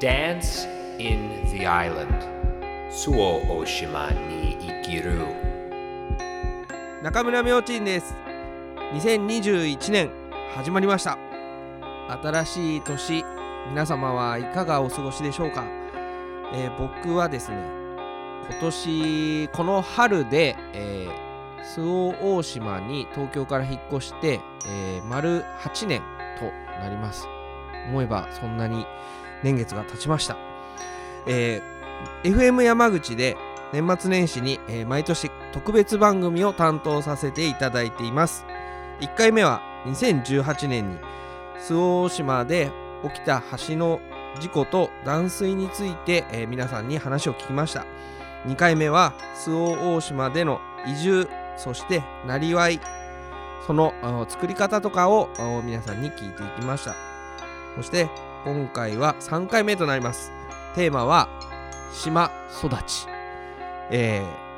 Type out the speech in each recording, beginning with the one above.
Dance in the Island. 周防大島に生きる中村明珍です2021年始まりました新しい年皆様はいかがお過ごしでしょうか、えー僕はですね今年この春で、えー周防大島に東京から引っ越して、えー丸8年となります思えばそんなに年月が経ちました、えー FM 山口で年末年始に、えー毎年特別番組を担当させていただいています。1回目は2018年に周防大島で起きた橋の事故と断水について、えー皆さんに話を聞きました。2回目は周防大島での移住そしてなりわいその作り方とかを皆さんに聞いていきました。そして今回は3回目となります。テーマは島育ち。えー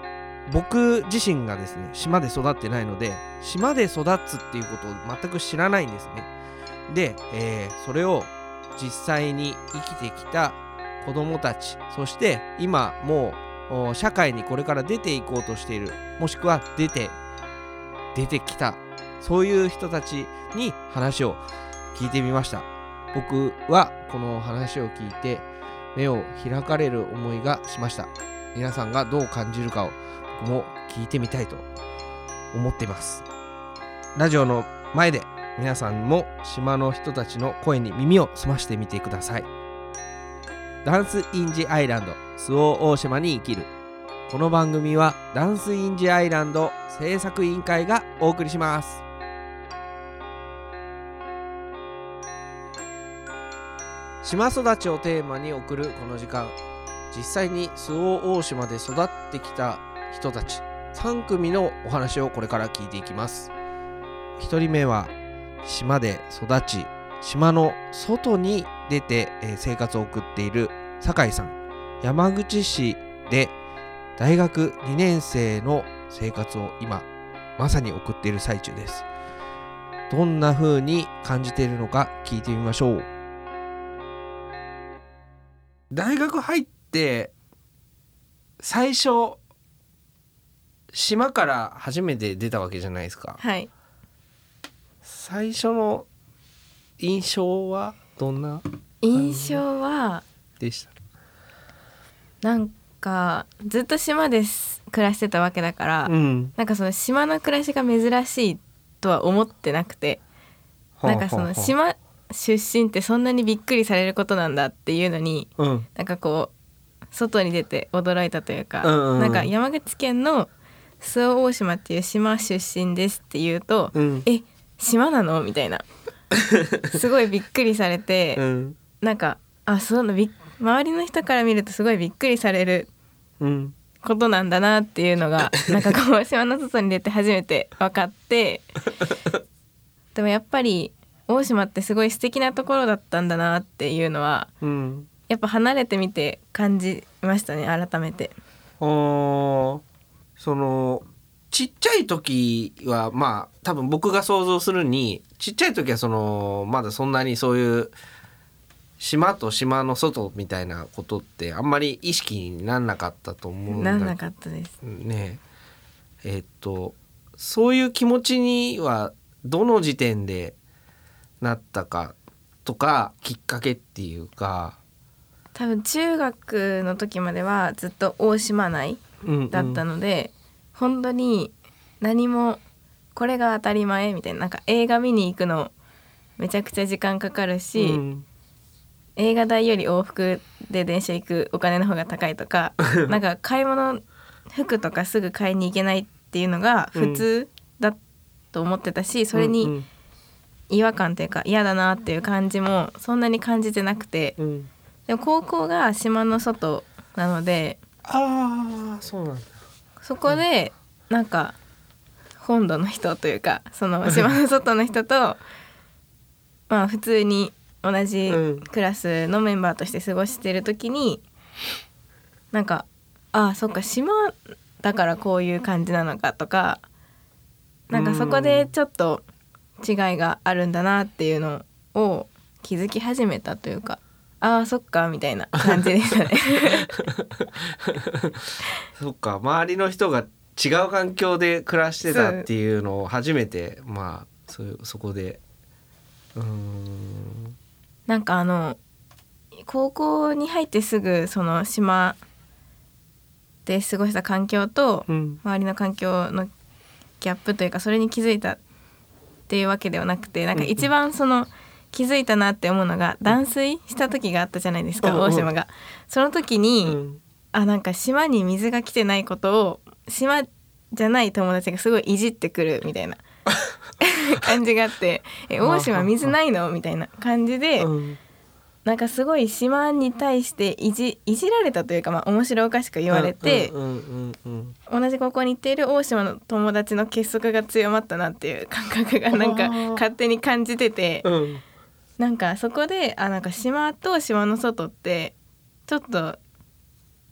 僕自身がですね島で育ってないので島で育つっていうことを全く知らないんですね。で、えーそれを実際に生きてきた子供たちそして今もう社会にこれから出ていこうとしているもしくは出て出てきたそういう人たちに話を聞いてみました。僕はこの話を聞いて目を開かれる思いがしました。皆さんがどう感じるかを僕も聞いてみたいと思っています。ラジオの前で皆さんも島の人たちの声に耳を澄ましてみてください。ダンスインジアイランド周防大島に生きる。この番組はダンスインジアイランド制作委員会がお送りします。島育ちをテーマに送るこの時間。実際に周防大島で育ってきた人たち。3組のお話をこれから聞いていきます。1人目は島で育ち島の外に出て、生活を送っている酒井さん。山口市で大学2年生の生活を今まさに送っている最中です。どんな風に感じているのか聞いてみましょう。大学入って最初島から初めて出たわけじゃないですか。はい。最初の印象はどんな？印象はでした？なんかずっと島です暮らしてたわけだから、ん。なんかその島の暮らしが珍しいとは思ってなくてなんかその島出身ってそんなにびっくりされることなんだっていうのにうん。なんかこう外に出て驚いたというか、うんうんうん。なんか山口県の周防大島っていう島出身ですって言うと、うん。え島なのみたいな。すごいびっくりされて、うん。なんかあそうなのびっ周りの人から見るとすごいびっくりされるうん。ことなんだなっていうのが なんかこう島の外に出て初めて分かって でもやっぱり大島ってすごい素敵なところだったんだなっていうのはうんやっぱ離れてみて感じましたね改めて。そのちっちゃい時はまあ多分僕が想像するにちっちゃい時はそのまだそんなにそういう島と島の外みたいなことってあんまり意識になんなかったと思うんだなんなかったです。ねええっとそういう気持ちにはどの時点でなったかとかきっかけっていうか、多分中学の時まではずっと大島内うんうん。だったので、本当に何もこれが当たり前みたいななんか映画見に行くのめちゃくちゃ時間かかるし、うん。映画代より往復で電車行くお金の方が高いとかなんか買い物服とかすぐ買いに行けないっていうのが普通だと思ってたし、それうんに違和感というか嫌だなっていう感じもそんなに感じてなくてうんでも高校が島の外なのでああそうなんだ。そこでなんか本土の人というかその島の外の人と まあ普通に同じうんクラスのメンバーとして過ごしてる時になんかああそっか島だからこういう感じなのかとかなんかそこでちょっと違いがあるんだなっていうのを気づき始めたというかああそっかみたいな感じでしたね。そっか周りの人が違う環境で暮らしてたっていうのを初めてまあそそこで。うーん。なんかあの高校に入ってすぐその島で過ごした環境とうん。周りの環境のギャップというかそれに気づいたっていうわけではなくてなんか一番その気づいたなって思うのが断水した時があったじゃないですか大島が。その時うにん。あなんか島に水が来てないことを島じゃない友達がすごいいじってくるみたいな 感じがあって「え大島水ないの?」みたいな感じでうんなんかすごい島に対していじいじられたというか、まあ、面白おかしく言われて、同じ高校に行っている大島の友達の結束が強まったなっていう感覚がなんか勝手に感じててうん。なんかそこであなんか島と島の外ってちょっと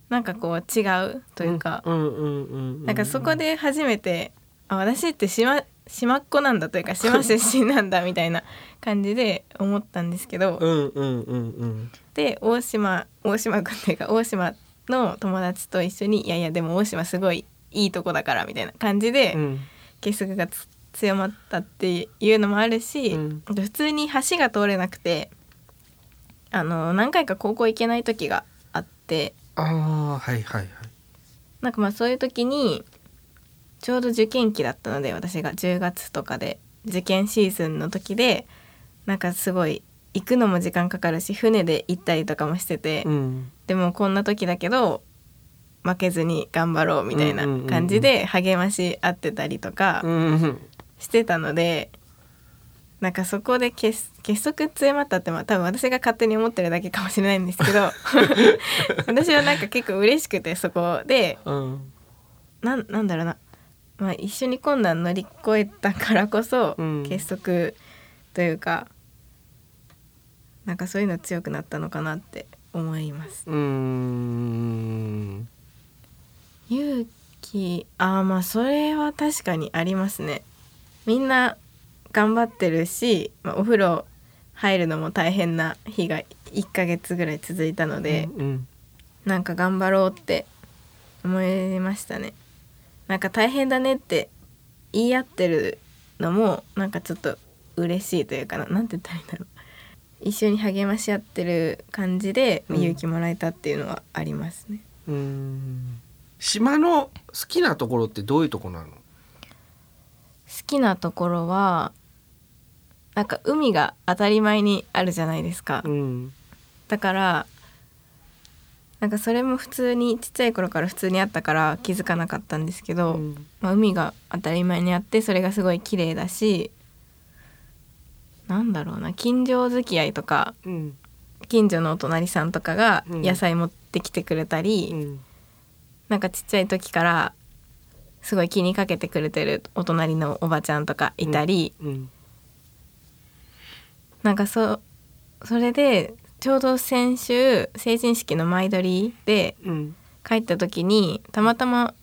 なんかこう違うというか、なんかそこで初めてあ私って島島っ子なんだというか島出身なんだみたいな感じで思ったんですけど、うんうんうんうん。で大島大島君っていうか大島の友達と一緒に「いやいやでも大島すごいいいとこだから」みたいな感じでうん。結束がつ強まったっていうのもあるし、うん。普通に橋が通れなくてあの何回か高校行けない時があってああはいはいはい。なんかまあそういう時にちょうど受験期だったので私が10月とかで受験シーズンの時でなんかすごい行くのも時間かかるし船で行ったりとかもしてて、うん。でもこんな時だけど負けずに頑張ろうみたいな感じで励まし合ってたりとかうんしてたのでなんかそこで結結束強まったってまあ多分私が勝手に思ってるだけかもしれないんですけど 私はなんか結構嬉しくてそこでうんなんだろうな、まあ、一緒に困難乗り越えたからこそうん。結束というか、なんかそういうの強くなったのかなって思います。勇気あーまあそれは確かにありますね。みんな頑張ってるし、まあ、お風呂入るのも大変な日が1ヶ月ぐらい続いたので、うん。なんか頑張ろうって思いましたねなんか大変だねって言い合ってるのもなんかちょっと嬉しいというかななんて言ったらいいんだろう。一緒に励まし合ってる感じでうん。勇気もらえたっていうのはありますね、うーん。島の好きなところってどういうとこなの？好きなところはなんか海が当たり前にあるじゃないですか、うん。だからなんかそれも普通にちっちゃい頃から普通にあったから気づかなかったんですけど、うん。まあ、海が当たり前にあってそれがすごい綺麗だしなんだろうな近所付き合いとかうん。近所のお隣さんとかがうん。野菜持ってきてくれたり、うん。なんかちっちゃい時からすごい気にかけてくれてるお隣のおばちゃんとかいたり、うん。なんかそそれでちょうど先週成人式の前撮りでうん。帰った時にたまたま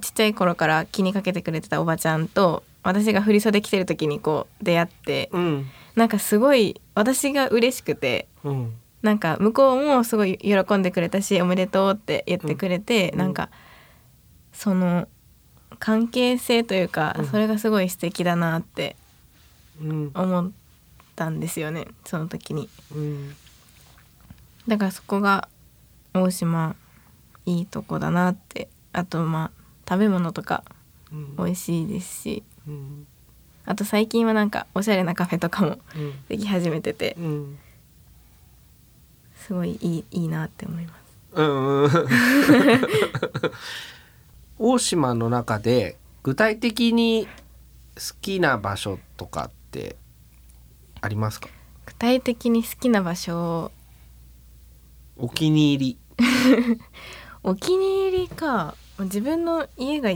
ちっちゃい頃から気にかけてくれてたおばちゃんと私が振り袖着てる時にこう出会ってうん。なんかすごい私が嬉しくてうん。なんか向こうもすごい喜んでくれたしおめでとうって言ってくれて、うん。なんかその関係性というか、うん。それがすごい素敵だなってうん。思ったんですよねその時に。うんだからそこが大島いいとこだなってあとまあ食べ物とかうん。美味しいですしうん。あと最近はなんかおしゃれなカフェとかもうん。でき始めててうん。すごいいいいいなって思います。うん。大島の中で具体的に好きな場所とかってありますか？具体的に好きな場所お気に入り。お気に入りか。自分の家が、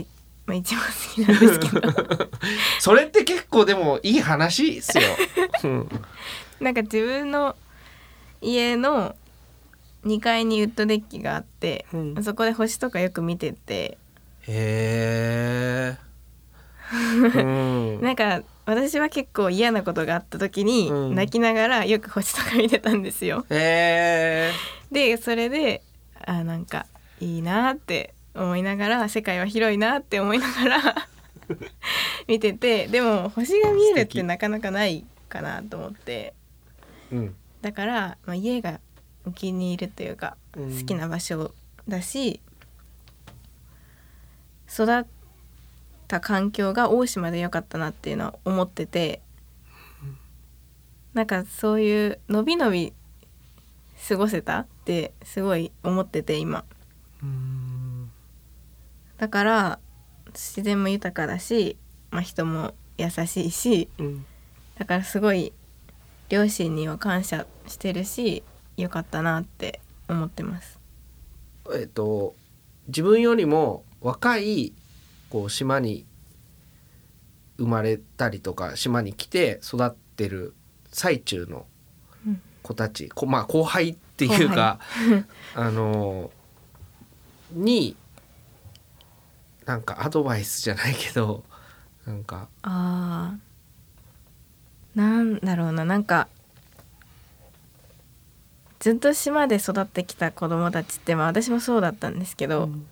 まあ、一番好きなんですけど。それって結構でもいい話っすよ、うん。なんか自分の家の2階にウッドデッキがあって、うん。そこで星とかよく見てて。へえ、うん、なんか私は結構嫌なことがあった時にうん。泣きながらよく星とか見てたんですよ。へえでそれであなんかいいなって思いながら世界は広いなって思いながら 見ててでも星が見えるってなかなかないかなと思って。うん。だから、まあ、家がお気に入りというかうん。好きな場所だし、育った環境が大島で良かったなっていうのは思っててなんかそういうのびのび過ごせたってすごい思ってて今。うん。だから自然も豊かだし、まあ、人も優しいしうん。だからすごい両親には感謝してるし良かったなって思ってます。えっと自分よりも若いこう島に生まれたりとか島に来て育ってる最中のうん。子たち、こまあ後輩っていうか あのになんかアドバイスじゃないけどなんか。あーなんだろうななんかずっと島で育ってきた子供たちってまあ私もそうだったんですけど、うん。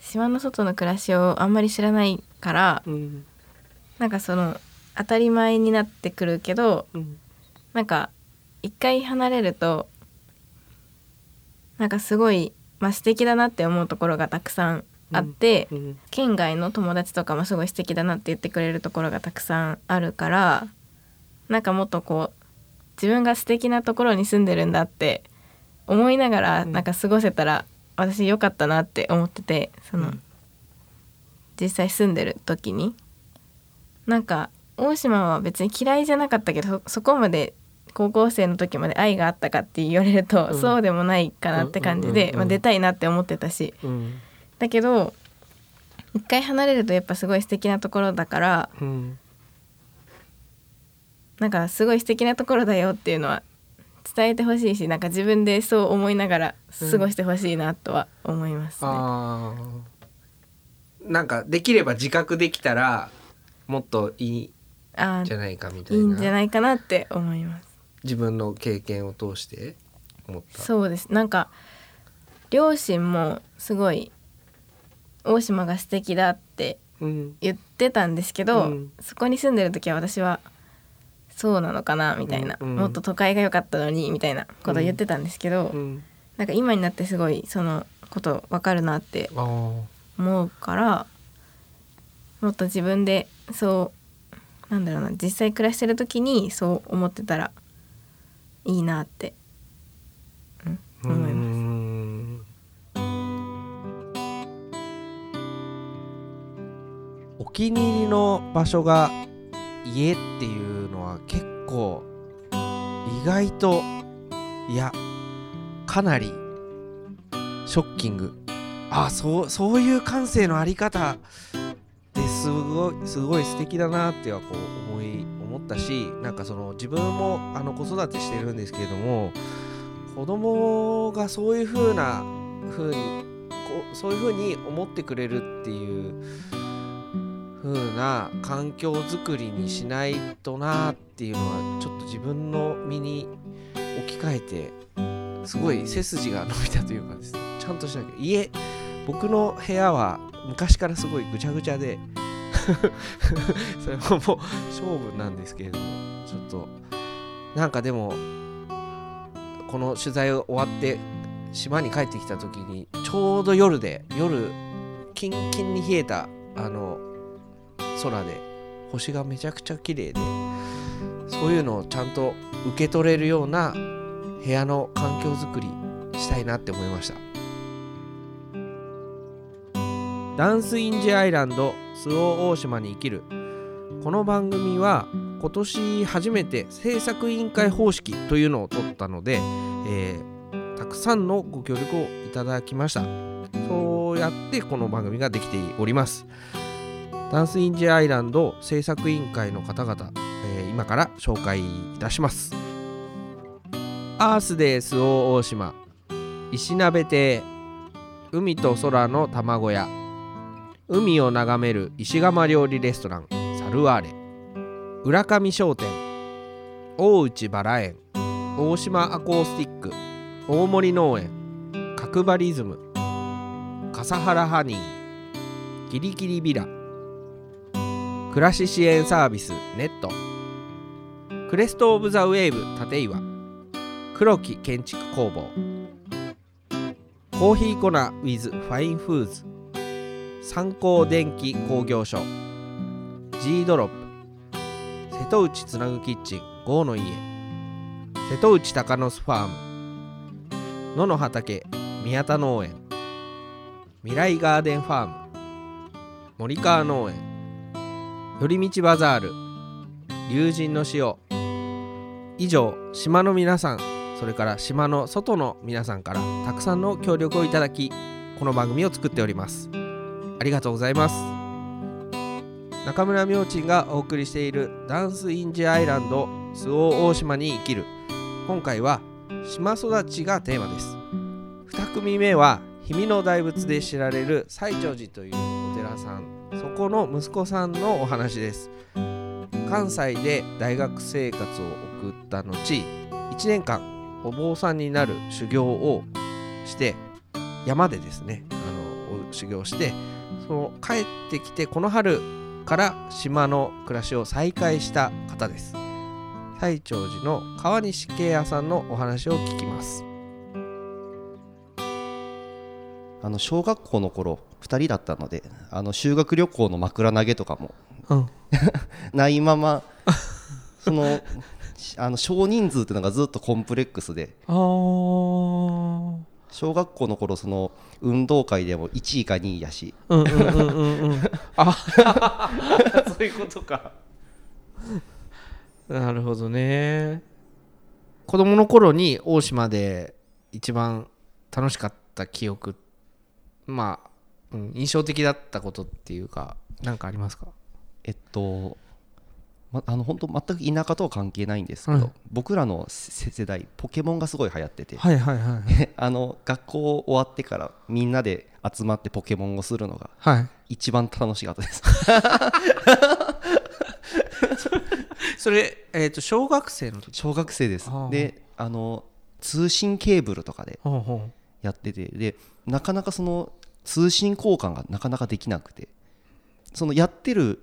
島の外の暮らしをあんまり知らないからうん。なんかその当たり前になってくるけどうん。なんか一回離れるとなんかすごい、まあ、素敵だなって思うところがたくさんあって、うん県外の友達とかもすごい素敵だなって言ってくれるところがたくさんあるからなんかもっとこう自分が素敵なところに住んでるんだって思いながらうん。なんか過ごせたら私良かったなって思っててその、うん。実際住んでる時に。なんか大島は別に嫌いじゃなかったけどそそこまで高校生の時まで愛があったかって言われると、うん。そうでもないかなって感じうんうんうんうん。でまあ出たいなって思ってたし。うん。だけど一回離れるとやっぱすごい素敵なところだからうん。なんかすごい素敵なところだよっていうのは伝えてほしいしなんか自分でそう思いながら過ごしてほしいなとは思いますね。あー。なんかできれば自覚できたらもっといいじゃないかみたいな。いいんじゃないかなって思います。自分の経験を通して思った。そうです。なんか両親もすごい大島が素敵だってうん。言ってたんですけど、うん。そこに住んでる時は私はそうなのかなみたいな、うんうん。もっと都会が良かったのにみたいなことを言ってたんですけど、うん。なんか今になってすごいそのこと分かるなって思うからもっと自分でそうなんだろうな実際暮らしてる時にそう思ってたらいいなって、うん、思います。お気に入りの場所が家っていうのは結構意外といやかなりショッキングあそうそういう感性のあり方ってすごいすごい素敵だなってはこう思い思ったしなんかその自分もあの子育てしてるんですけれども子供がそういう風な風にこうそういう風に思ってくれるっていう風な環境づくりにしないとなっていうのはちょっと自分の身に置き換えてすごい背筋が伸びたというかですね。ちゃんとしなきゃ。家僕の部屋は昔からすごいぐちゃぐちゃで それももう勝負なんですけれどもちょっとなんかでもこの取材を終わって島に帰ってきた時にちょうど夜で夜キンキンに冷えたあの空で星がめちゃくちゃ綺麗でそういうのをちゃんと受け取れるような部屋の環境づくりしたいなって思いました。ダンスインジアイランド周防大島に生きる。この番組は今年初めて制作委員会方式というのを取ったので、えーたくさんのご協力をいただきました。そうやってこの番組ができております。ダンスインジアイランド制作委員会の方々、えー今から紹介いたします。アースデースオ大島石鍋亭。海と空の卵屋。海を眺める石窯料理レストランサルワーレ。浦上商店大内バラ園大島アコースティック大森農園角張リズム笠原ハニーギリギリビラ。暮らし支援サービスネット。クレスト・オブ・ザ・ウェーブ立岩。黒木建築工房。コーヒー粉 with ファインフーズ。参考電気工業所 G ドロップ。瀬戸内つなぐキッチン。GO の家。瀬戸内鷹の巣ファーム。野の畑。宮田農園。未来ガーデンファーム。森川農園。寄り道バザール。龍神の塩。以上島の皆さん。それから島の外の皆さんからたくさんの協力をいただきこの番組を作っております。ありがとうございます。中村明珍がお送りしているダンスインジアイランド周防大島に生きる。今回は島育ちがテーマです。2組目は氷見の大仏で知られる西長寺というお寺さん。そこの息子さんのお話です。関西で大学生活を送った後1年間お坊さんになる修行をして山でですねあの修行してその帰ってきてこの春から島の暮らしを再開した方です。西長寺の川西慶也さんのお話を聞きます。あの小学校の頃2人だったのであの修学旅行の枕投げとかもうん。ないままそのしあの少人数っていうのがずっとコンプレックスで小学校の頃その運動会でも1位か2位やし。うんうんうんうんうん。あ そういうことか。なるほどね。子供の頃に大島で一番楽しかった記憶まあ、うん、印象的だったことっていうか何かありますか？えっと、ま、あの本当全く田舎とは関係ないんですけど、うん僕らの世世代ポケモンがすごい流行ってて、はいはいはい あの学校終わってからみんなで集まってポケモンをするのがはい。一番楽しかったです。それ、えー、と小学生の時？小学生です。であの通信ケーブルとかでやっててでなかなかその通信交換がなかなかできなくてそのやってる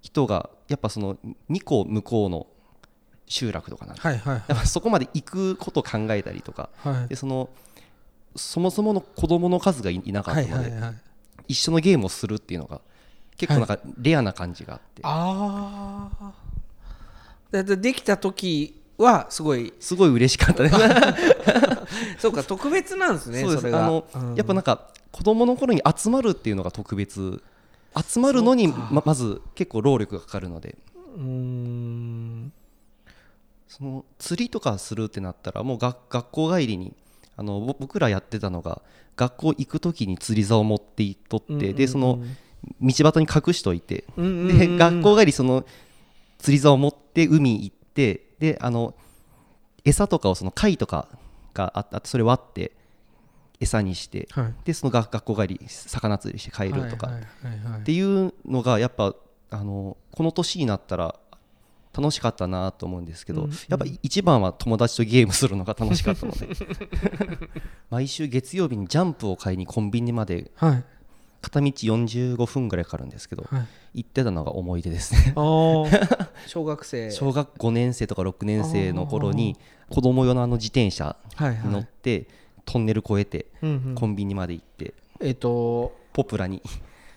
人がやっぱその2個向こうの集落とかなんでうはいはいそこまで行くことを考えたりとか。はい。でそのそもそもの子供の数がいいなかっはたので、いはいはい。一緒のゲームをするっていうのが結構なんかレアな感じがあって、ああででできた時はすごい。すごい嬉しかったです。そうか特別なんですねそうです。れが。あの、うん。やっぱなんか子供の頃に集まるっていうのが特別集まるのにままず結構労力がかかるので。うーん。その釣りとかするってなったらもう学学校帰りにあのぼ僕らやってたのが学校行く時に釣り竿を持っていっとって、でその道端に隠しといて、うんうんうんで学校帰りその釣り竿を持って海行ってであの餌とかをその貝とかがあってそれ割って餌にしてはい。でその学学校帰り魚釣りして帰るとか、はいはいはいはいっていうのがやっぱあのこの年になったら楽しかったなと思うんですけど、うんやっぱ一番は友達とゲームするのが 楽しかったので。毎週月曜日にジャンプを買いにコンビニまではい。片道45分ぐらいかかるんですけどはい。行ってたのが思い出ですね。小学生。小学5年生とか6年生の頃に子供用のあの自転車はいに乗はいってトンネル越えてうんうん。コンビニまで行ってえっとポプラに。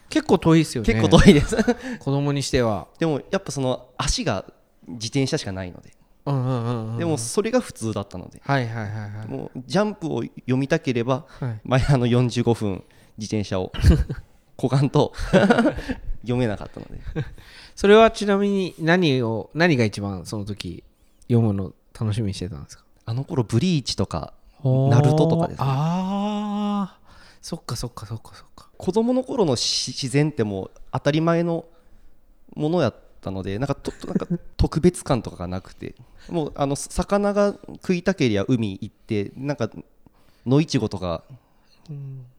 結構遠いですよね。結構遠いです。子供にしては。でもやっぱその足が自転車しかないので。うんうんうんうんでもそれが普通だったので。はいはいはいはい。もうジャンプを読みたければはい。前あの45分自転車を。こがんと 読めなかったので。それはちなみに何を何が一番その時読むの楽しみにしてたんですか？あの頃ブリーチとかナルトとかですね。ああそっかそっかそっかそっか。子供の頃のし自然ってもう当たり前のものやったのでなんかとなんか特別感とかがなくて。もうあの魚が食いたけりゃ海行ってなんか野いちごとか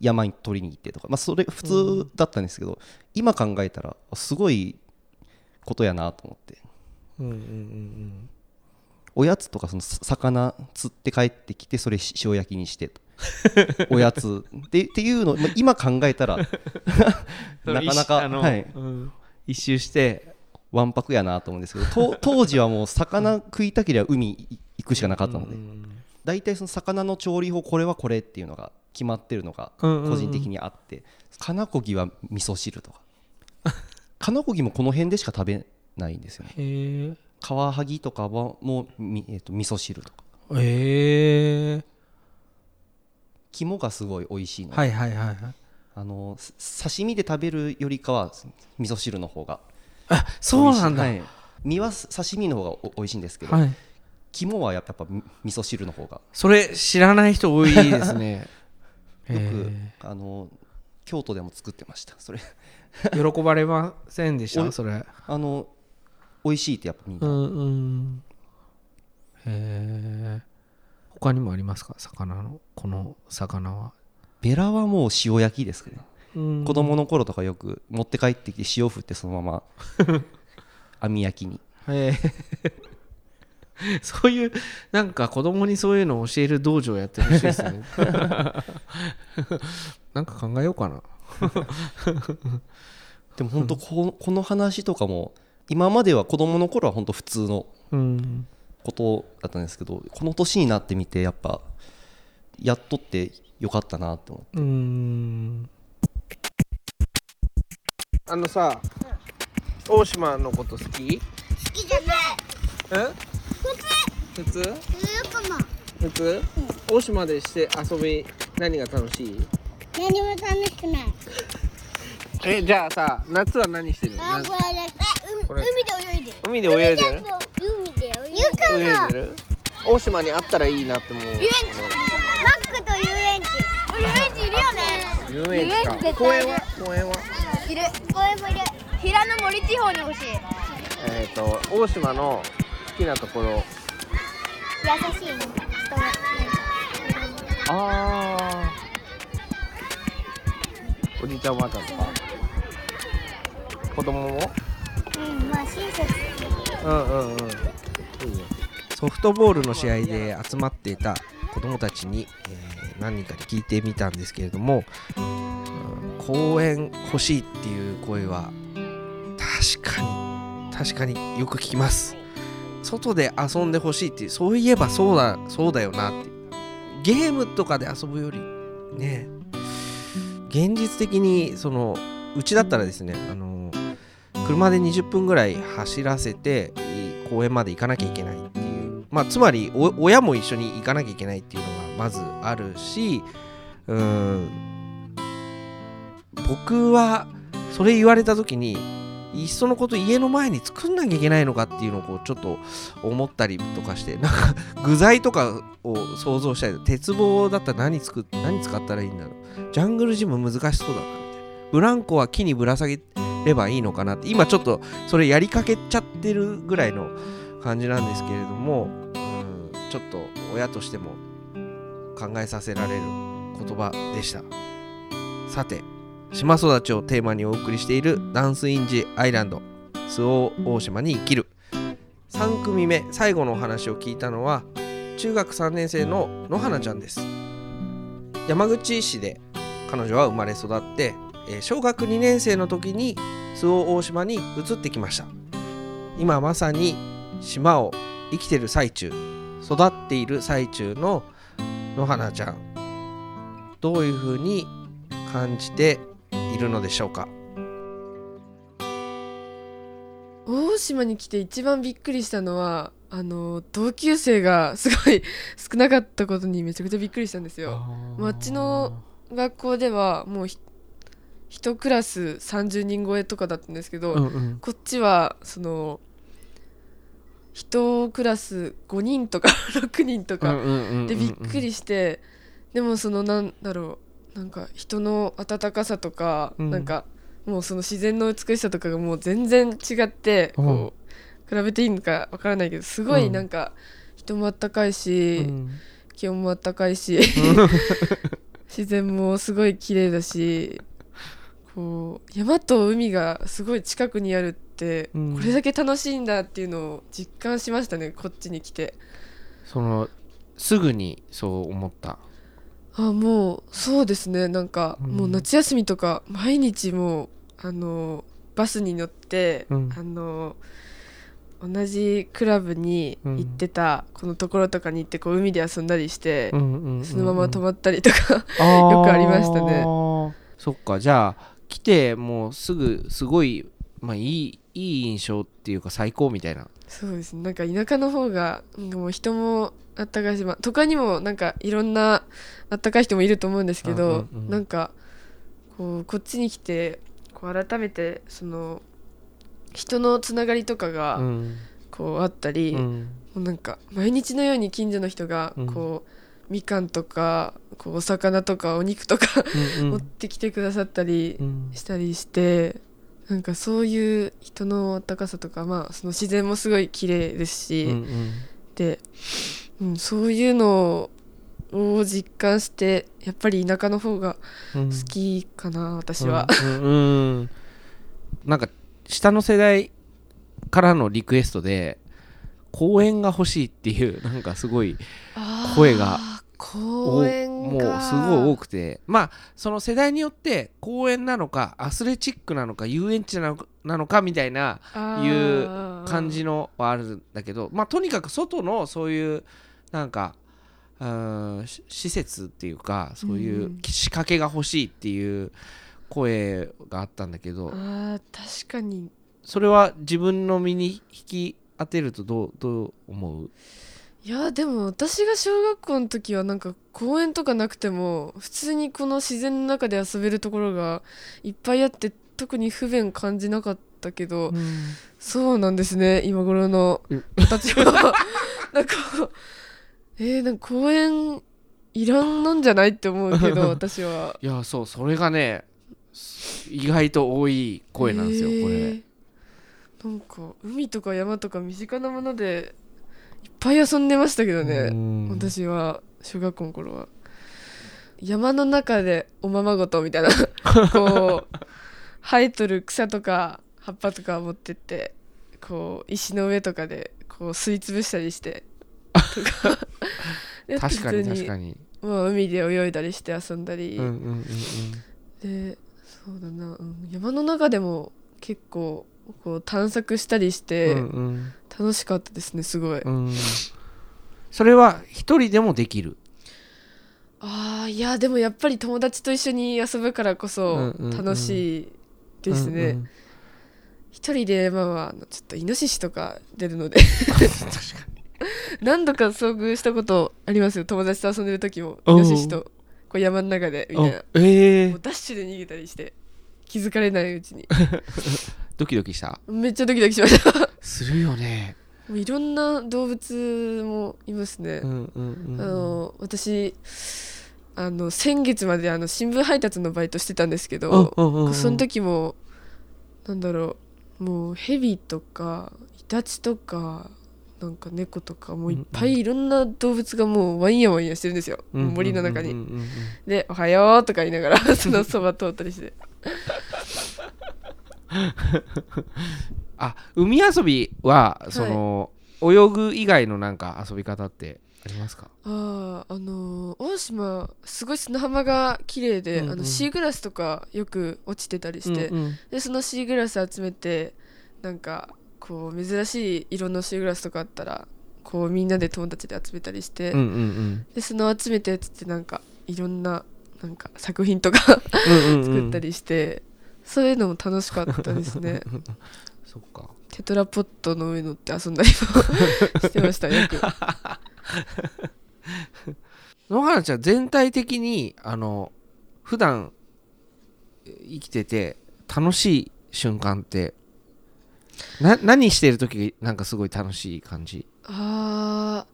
山に取りに行ってとか、まあ、それ普通だったんですけど、今考えたらすごいことやなと思って。うんうんうんおやつとかそのさ魚釣って帰ってきてそれし塩焼きにしてと。おやつ。でっていうのまあ今考えたら なかなか、はい、うん。一周してわんぱくやなと思うんですけどと 当時はもう魚食いたければ海行くしかなかったので。大体その魚の調理法これはこれっていうのが決まってるのがうんうん。うん個人的にあってかなこぎは味噌汁とか。かなこぎもこの辺でしか食べないんですよねカワハギとかはもうみ、えー、と味噌汁とか。へえ肝がすごい美味しいので、はいはいはいはい。あのす刺身で食べるよりかは味噌汁の方があそうなんだ。はい。身は刺身の方がお美味しいんですけど、はい。肝はやっぱみ味噌汁の方がそれ知らない人多いですね。よくへあの京都でも作ってました。それ。え喜ばれませんでしおたそれ。あの美味しいってやっぱみんうな、んうん。へえ他にもありますか？魚のこの魚は、ベラはもう塩焼きですけどね、うん。子供の頃とかよく持って帰ってきて塩振ってそのまま。網焼きに。へえそういうなんか子供にそういうのを教える道場やってほしいですね。なんか考えようかな。でも本当こ,、この話とかも今までは子供の頃は本当普通のうん。ことだったんですけどこの年になってみてやっぱやっとってよかったなって思って。うん。あのさ大島のこと好き？好きじゃない。え？普通。ずーくも。普通？大島でして遊び何が楽しい？何も楽しくない。えじゃあさ夏は何してる？あなこれ。海で泳いでる。海で泳いでる？海で泳いでる。いでる？大島にあったらいいなって思う。遊園地。マックと遊園地。遊園地いるよね。遊園地か。公園は？公園は？いる。公園もいる。平野森地方に欲しい。えっ、と大島の好きなところ。優しいの人が。ああおじいちゃんおばあちゃんとか。子供も？うんうんうん。ソフトボールの試合で集まっていた子供たちに、えー何人かに聞いてみたんですけれども、うん公園欲しいっていう声は確かに確かによく聞きます。外で遊んでほしいっていうそういえばそうだそうだよなって。ゲームとかで遊ぶよりね現実的にそのうちだったらですねあの車で20分ぐらい走らせて公園まで行かなきゃいけないっていう。まあつまり親も一緒に行かなきゃいけないっていうのがまずあるしうん。僕はそれ言われた時にいっそのこと家の前に作んなきゃいけないのかっていうのをこうちょっと思ったりとかしてなんか具材とかを想像したり鉄棒だったら何作っ何使ったらいいんだろう。ジャングルジム難しそうだなみたいなブランコは木にぶら下げればいいのかなって。今ちょっとそれやりかけちゃってるぐらいの感じなんですけれどもうんちょっと親としても考えさせられる言葉でした。さて島育ちをテーマにお送りしているダンスインジアイランド周防大島に生きる。3組目最後のお話を聞いたのは中学3年生の野花ちゃんです。山口市で彼女は生まれ育ってえー小学2年生の時に周防大島に移ってきました。今まさに島を生きてる最中育っている最中の野花ちゃん。どういうふうに感じているのでしょうか？大島に来て一番びっくりしたのはあの同級生がすごい 少なかったことにめちゃくちゃびっくりしたんですよ。もうあっちの学校ではもうひ一クラス30人超えとかだったんですけど、うんうん。こっちはその一クラス5人とか6人とか。でびっくりして、でもそのなんだろうなんか人の温かさとか、うん。なんかもうその自然の美しさとかがもう全然違って、うん。こう比べていいのかわからないけどすごいなんか人もあったかいし、うん。気温もあったかいし 自然もすごい綺麗だしこう山と海がすごい近くにあるって、うん。これだけ楽しいんだっていうのを実感しましたねこっちに来て。そのすぐにそう思った。あもうそうですね。なんか、うん。もう夏休みとか毎日もうあのバスに乗って、うん。あの同じクラブに行ってたこのところとかに行ってこう海で遊んだりして、うんうんうんうん。そのまま泊まったりとか、よ よくありましたね。そっか。じゃあ来てもうすぐすごいまあいいいい印象っていうか最高みたいな。そうですね。なんか田舎の方がうんもう人もあったかいし、まあ、都会にもなんかいろんなあったかい人もいると思うんですけど、うんうんうん。なんかこうこっちに来てこう改めてその人のつながりとかがうん。こうあったり、もうん。うなんか毎日のように近所の人がうん。こう、みかんとかこうお魚とかお肉とかうん持ってきてくださったりうん。したりして、なんかそういう人の温かさとか、まあ、その自然もすごい綺麗ですし、うんうん。で、うん、そういうのを実感してやっぱり田舎の方がうん。好きかな、私は。うんうんうん。なんか下の世代からのリクエストで公園が欲しいっていうなんかすごい声が公園もうがすごい多くて。まあその世代によって公園なのかアスレチックなのか遊園地なのかなのかみたいないう感じのはあるんだけどまあとにかく外のそういうなんかうんし施設っていうかそういううん。仕掛けが欲しいっていう声があったんだけど。あー確かに。それは自分の身に引き当てるとどうどう思う？いやでも私が小学校の時はなんか公園とかなくても普通にこの自然の中で遊べるところがいっぱいあって特に不便感じなかったけど、そうなんですね今頃のうん子たちは。なんかえー、なんか公園いらんなんじゃないって思うけど 私は。いやそうそれがね意外と多い声なんですよ、これ。えー。なんか海とか山とか身近なものでいっぱい遊んでましたけどね、うん。私は小学校の頃は。山の中でおままごとみたいな こう生えとる草とか葉っぱとか持ってってこう石の上とかでこう吸い潰したりしてとか。で確かに普通確かに。まあ、海で泳いだりして遊んだり、でそうだな、うん、山の中でも結構こう探索したりして、うんうん楽しかったですねすごい、うんうん。それは一人でもできる？ああいやでもやっぱり友達と一緒に遊ぶからこうんそ楽しいですね、うんうん一人でまあまあちょっとイノシシとか出るので。何度か遭遇したことありますよ友達と遊んでる時も。イノシシとこう山の中でみたいな。あええもうダッシュで逃げたりして気づかれないうちに ドキドキした。めっちゃドキドキしました。するよね。もういろんな動物もいますね、うんうんうんあの私あの先月まであの新聞配達のバイトしてたんですけど、その時もなんだろうもうヘビとかイタチとかなんか猫とかもういっぱいいろんな動物がもうワイヤワイヤしてるんですよ、うん森の中に、で「おはよう」とか言いながらそのそば通ったりして あ海遊びはその、泳ぐ以外のなんか遊び方ってありますか？あああのー大島すごい砂浜が綺麗で、うんうん。あのシーグラスとかよく落ちてたりして、うんうん。でそのシーグラス集めてなんかこう珍しい色のシーグラスとかあったらこうみんなで友達で集めたりして、うんうん。でその集めたやつってなんかいろんななんか作品とか うんうんうん。作ったりして、そういうのも楽しかったですね。そっか。テトラポットの上乗って遊んだりも してましたよく。野原ちゃん全体的にあの普段え生きてて楽しい瞬間ってな何してる時がなんかすごい楽しい感じ？あ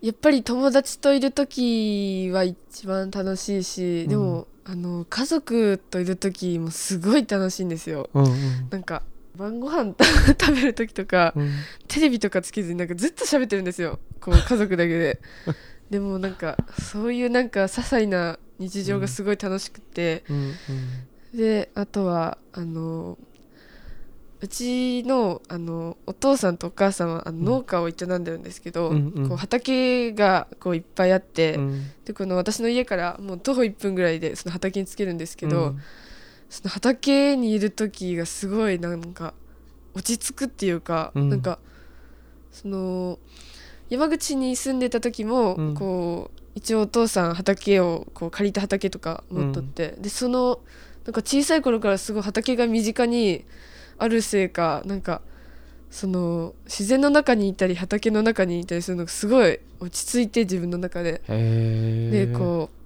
ーやっぱり友達といる時は一番楽しいし、でもあの家族といる時もすごい楽しいんですよ。うんうん。なんか晩ご飯食べる時とか、うん。テレビとかつけずになんかずっと喋ってるんですよ。こう家族だけで。でもなんかそういうなんか些細な日常がすごい楽しくて、うん。であとはあのうちのあのお父さんとお母さんはあの農家を営んでるんですけど、うんうん。こう畑がこういっぱいあって、うん。でこの私の家からもう徒歩1分ぐらいでその畑につけるんですけど、うん。その畑にいる時がすごいなんか落ち着くっていうか、うん。なんかその山口に住んでた時も、うん。こう一応お父さん畑をこう借りた畑とか持っとって、でそのなんか小さい頃からすごい畑が身近にあるせいかなんかその自然の中にいたり畑の中にいたりするのがすごい落ち着いて自分の中で。でこう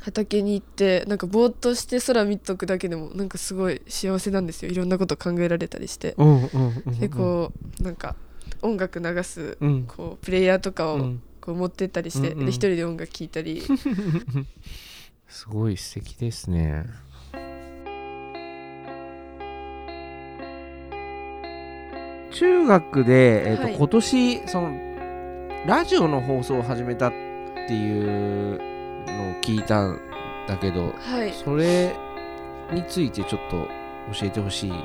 畑に行ってなんかぼーっとして空見とくだけでもなんかすごい幸せなんですよ。いろんなこと考えられたりして。うんうんうんうん。でこうなんか音楽流すうん。こうプレイヤーとかをうん。こう持ってったりしてうんうん。で一人で音楽聴いたり。すごい素敵ですね中学で、えーとはい。今年そのラジオの放送を始めたっていうのを聞いたんだけどはい。それについてちょっと教えてほしい。は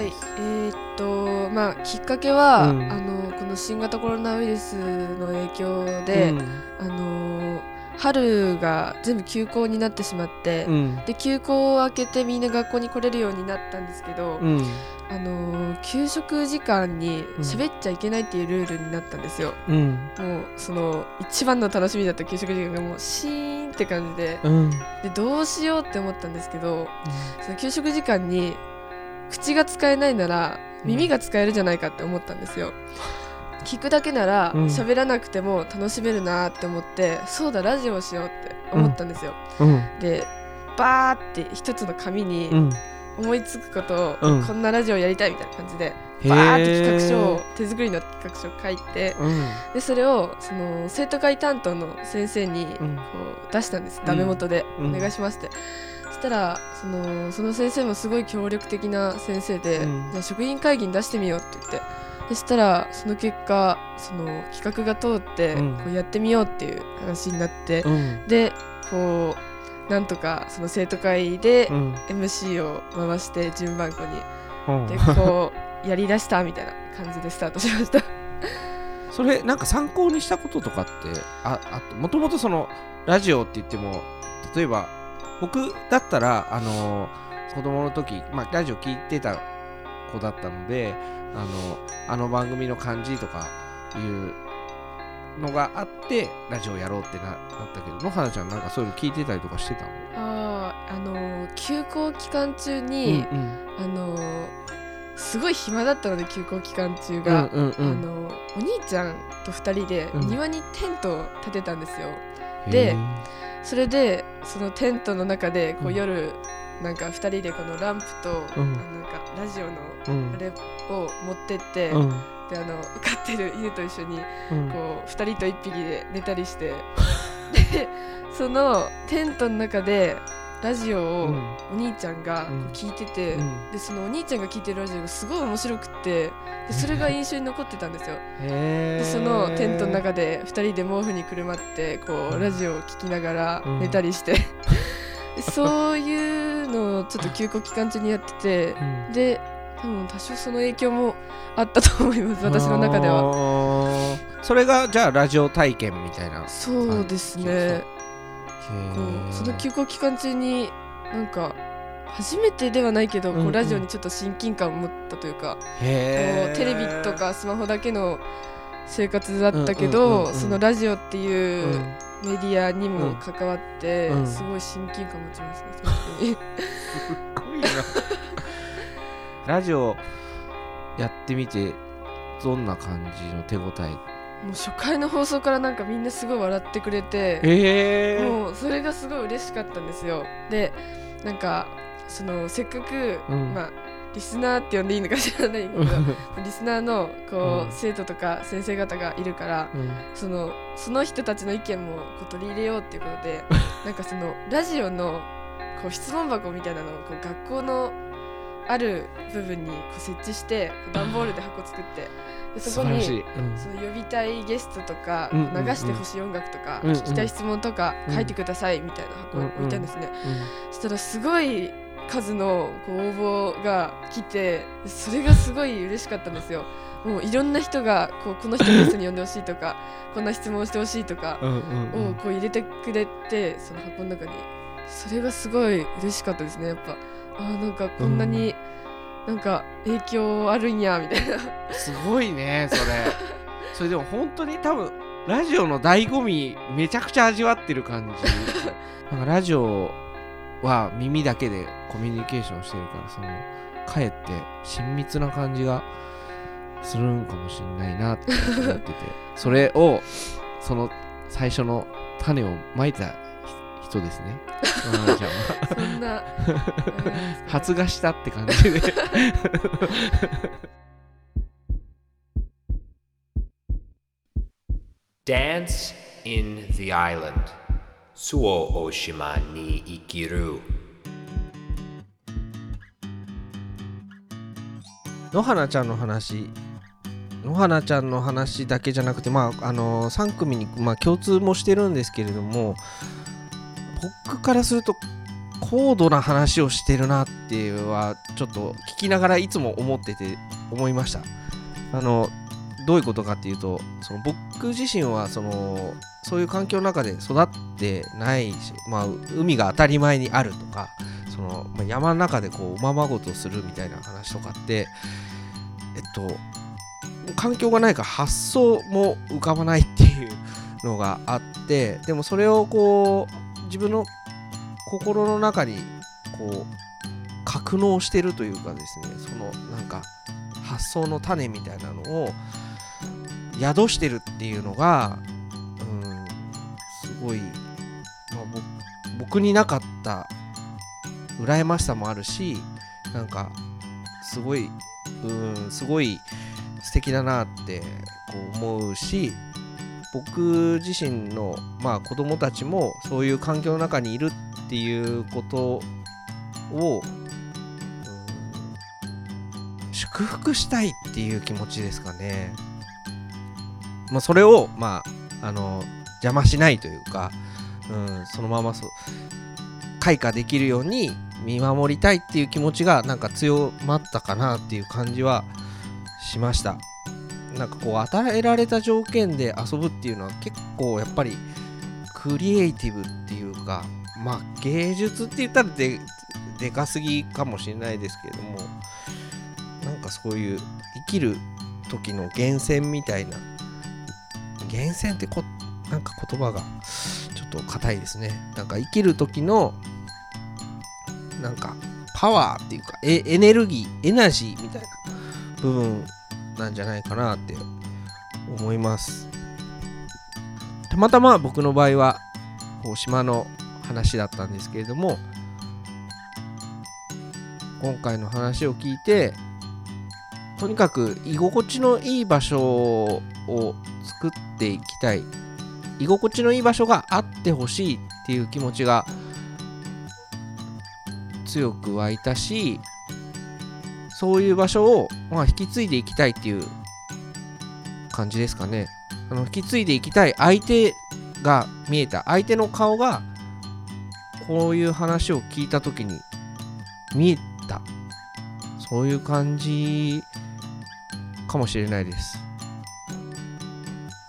い。えーっとまあきっかけは、うん。あのこの新型コロナウイルスの影響で、うん。あの春が全部休校になってしまって、うん。で休校を明けてみんな学校に来れるようになったんですけど、うん。あのー給食時間にうん。喋っちゃいけないっていうルールになったんですよ、うん。もうその一番の楽しみだった給食時間がもうシーンって感じで。うん。でどうしようって思ったんですけどその給食時間に口が使えないなら耳が使えるじゃないかって思ったんですよ聞くだけならうん。喋らなくても楽しめるなって思ってそうだラジオをしようって思ったんですよ、うん。でバーって一つの紙にうん。思いつくことを、うん。こんなラジオやりたいみたいな感じでバーって企画書を手作りの企画書を書いてうん。でそれをその生徒会担当の先生にこう出したんです、ダメ元で、うん。お願いしますって。そしたらそのその先生もすごい協力的な先生で、うん。じゃあ職員会議に出してみようって言ってでしたらその結果その企画が通って、うん。こうやってみようっていう話になって、うん。でこうなんとかその生徒会でうん。MC を回して順番こに。うん。でこうやりだしたみたいな感じでスタートしました。それなんか参考にしたこととかってああともともとそのラジオって言っても例えば僕だったらあの子供の時、まあ、ラジオ聞いてた子だったのであのあの番組の感じとかいうのがあってラジオやろうってななったけど野原ちゃんなんかそういうの聞いてたりとかしてたの？あーあの休校期間中に、うんあのすごい暇だったので休校期間中うんが、うんうん。あのお兄ちゃんと2人でうん。庭にテントを建てたんですよ、へー。でそれでそのテントの中でこううん。夜、なんか2人でこのランプと、うん。なんかラジオのうん。あれを持ってって、うん。であの飼ってる犬と一緒にうん。こう2人と1匹で寝たりして でそのテントの中でラジオをうん。お兄ちゃんが聞いてて、うん。でそのお兄ちゃんが聞いてるラジオがすごい面白くってでそれが印象に残ってたんですよ。でそのテントの中で2人で毛布にくるまってこううん。ラジオを聞きながらうん。寝たりして、で そういうのをちょっと休校期間中にやっててうん。で多分多少その影響もあったと思います私の中では。はそれがじゃあラジオ体験みたいな。そうですね。その休校期間中になんか初めてではないけど、うんうこうんラジオにちょっと親近感を持ったというか、テレビとかスマホだけの生活だったけどそのラジオっていううんメディアにもうん関わって、うん。すごい親近感持ちますねすごいな。ラジオやってみてどんな感じの手応え？もう初回の放送からなんかみんなすごい笑ってくれてええもうそれがすごい嬉しかったんですよ。でなんかそのせっかく、うん。まあリスナーって呼んでいいのか知らないけどリスナーのこう、うん。生徒とか先生方がいるからそのその人たちの意見もこう取り入れようっていうことで なんかそのラジオのこう質問箱みたいなのをこう学校のある部分にこう設置して段ボールで箱作ってでそこにうん。その呼びたいゲストとか、うんうんうん。流してほしい音楽とか、うんうん。聞きたい質問とかうん。書いてくださいみたいな箱を置いたんですね、そしたらすごい数のこう応募が来てそれがすごい嬉しかったんですよ。もういろんな人がこうこの人ゲストに呼んでほしいとか こんな質問してほしいとかをこう入れてくれてその箱の中に。それがすごい嬉しかったですねやっぱ。あーなんかこんなになんか影響あるんやみたいな。すごいねそれ。それでも本当に多分ラジオの醍醐味めちゃくちゃ味わってる感じ。なんかラジオは耳だけでコミュニケーションしてるからそのかえって親密な感じがするんかもしんないなって思ってて それをその最初の種をまいたひ人ですね。そんな、えー発芽したって感じで。Dance in the Island 周防大島に生きる野花ちゃんの話。野花ちゃんの話だけじゃなくてまああの3組に、まあ、共通もしてるんですけれども僕からすると高度な話をしてるなってはちょっと聞きながらいつも思ってて思いました。あのどういうことかっていうとその僕自身はそのそういう環境の中で育ってないし、まあ、海が当たり前にあるとかその、まあ、山の中でこうおままごとするみたいな話とかってえっと環境がないから発想も浮かばないっていうのがあってでもそれをこう自分の心の中にこう格納してるというかですねそのなんか発想の種みたいなのを宿してるっていうのがうんすごい、まあ、僕になかった羨ましさもあるしなんかすごいうんすごい素敵だなってこう思うし僕自身のまあ子供たちもそういう環境の中にいるっていうことをうん祝福したいっていう気持ちですかね。まあ、それをまああの邪魔しないというか、うん、そのままそ開花できるように見守りたいっていう気持ちがなんか強まったかなっていう感じはしました。なんかこう与えられた条件で遊ぶっていうのは結構やっぱりクリエイティブっていうかまあ芸術って言ったらででかすぎかもしれないですけれどもなんかそういう生きる時の源泉みたいな源泉ってこなんか言葉がちょっと硬いですね。なんか生きる時のなんかパワーっていうかエエネルギーエナジーみたいな部分なんじゃないかなって思います。たまたま僕の場合はこう島の話だったんですけれども今回の話を聞いてとにかく居心地のいい場所をっていきたい。居心地のいい場所があってほしいっていう気持ちが強く湧いたしそういう場所を、まあ、引き継いでいきたいっていう感じですかね。あの引き継いでいきたい相手が見えた。相手の顔がこういう話を聞いた時に見えた。そういう感じかもしれないです。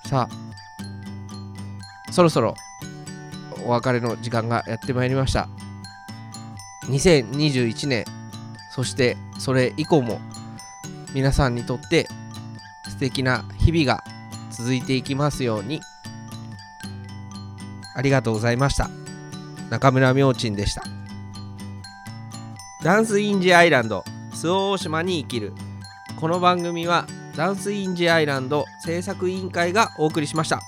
さあそろそろお別れの時間がやってまいりました。2021年そしてそれ以降も皆さんにとって素敵な日々が続いていきますようにありがとうございました。中村明珍でした。ダンスインジアイランド周防大島に生きる。この番組はダンスインジアイランド制作委員会がお送りしました。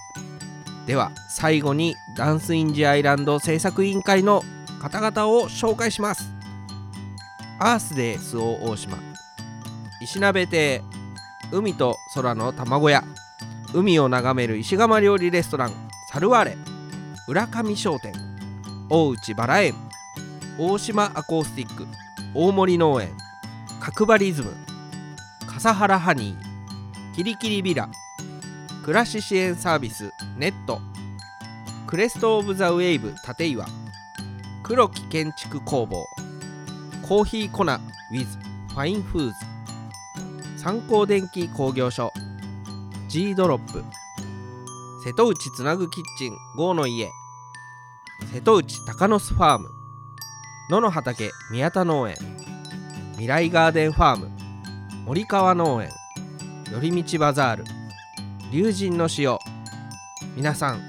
では最後にダンスインジアイランド制作委員会の方々を紹介します。アースデー周防大島。石鍋亭海と空の卵屋。海を眺める石窯料理レストラン。サルワーレ浦上商店。大内バラ園。大島アコースティック。大森農園。角張リズム。笠原ハニー。キリキリビラ。暮らし支援サービスネット。クレスト・オブ・ザ・ウェイブ立岩。黒木建築工房。コーヒー粉 with ファインフーズ。参考電気工業所。G ドロップ。瀬戸内つなぐキッチン GO の家。瀬戸内鷹の巣ファーム。野の畑宮田農園。未来ガーデンファーム。森川農園。寄り道バザール。龍神の塩。皆さん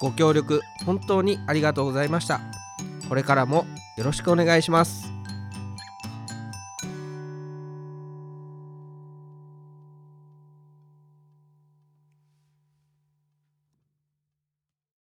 ご協力本当にありがとうございました。これからもよろしくお願いします。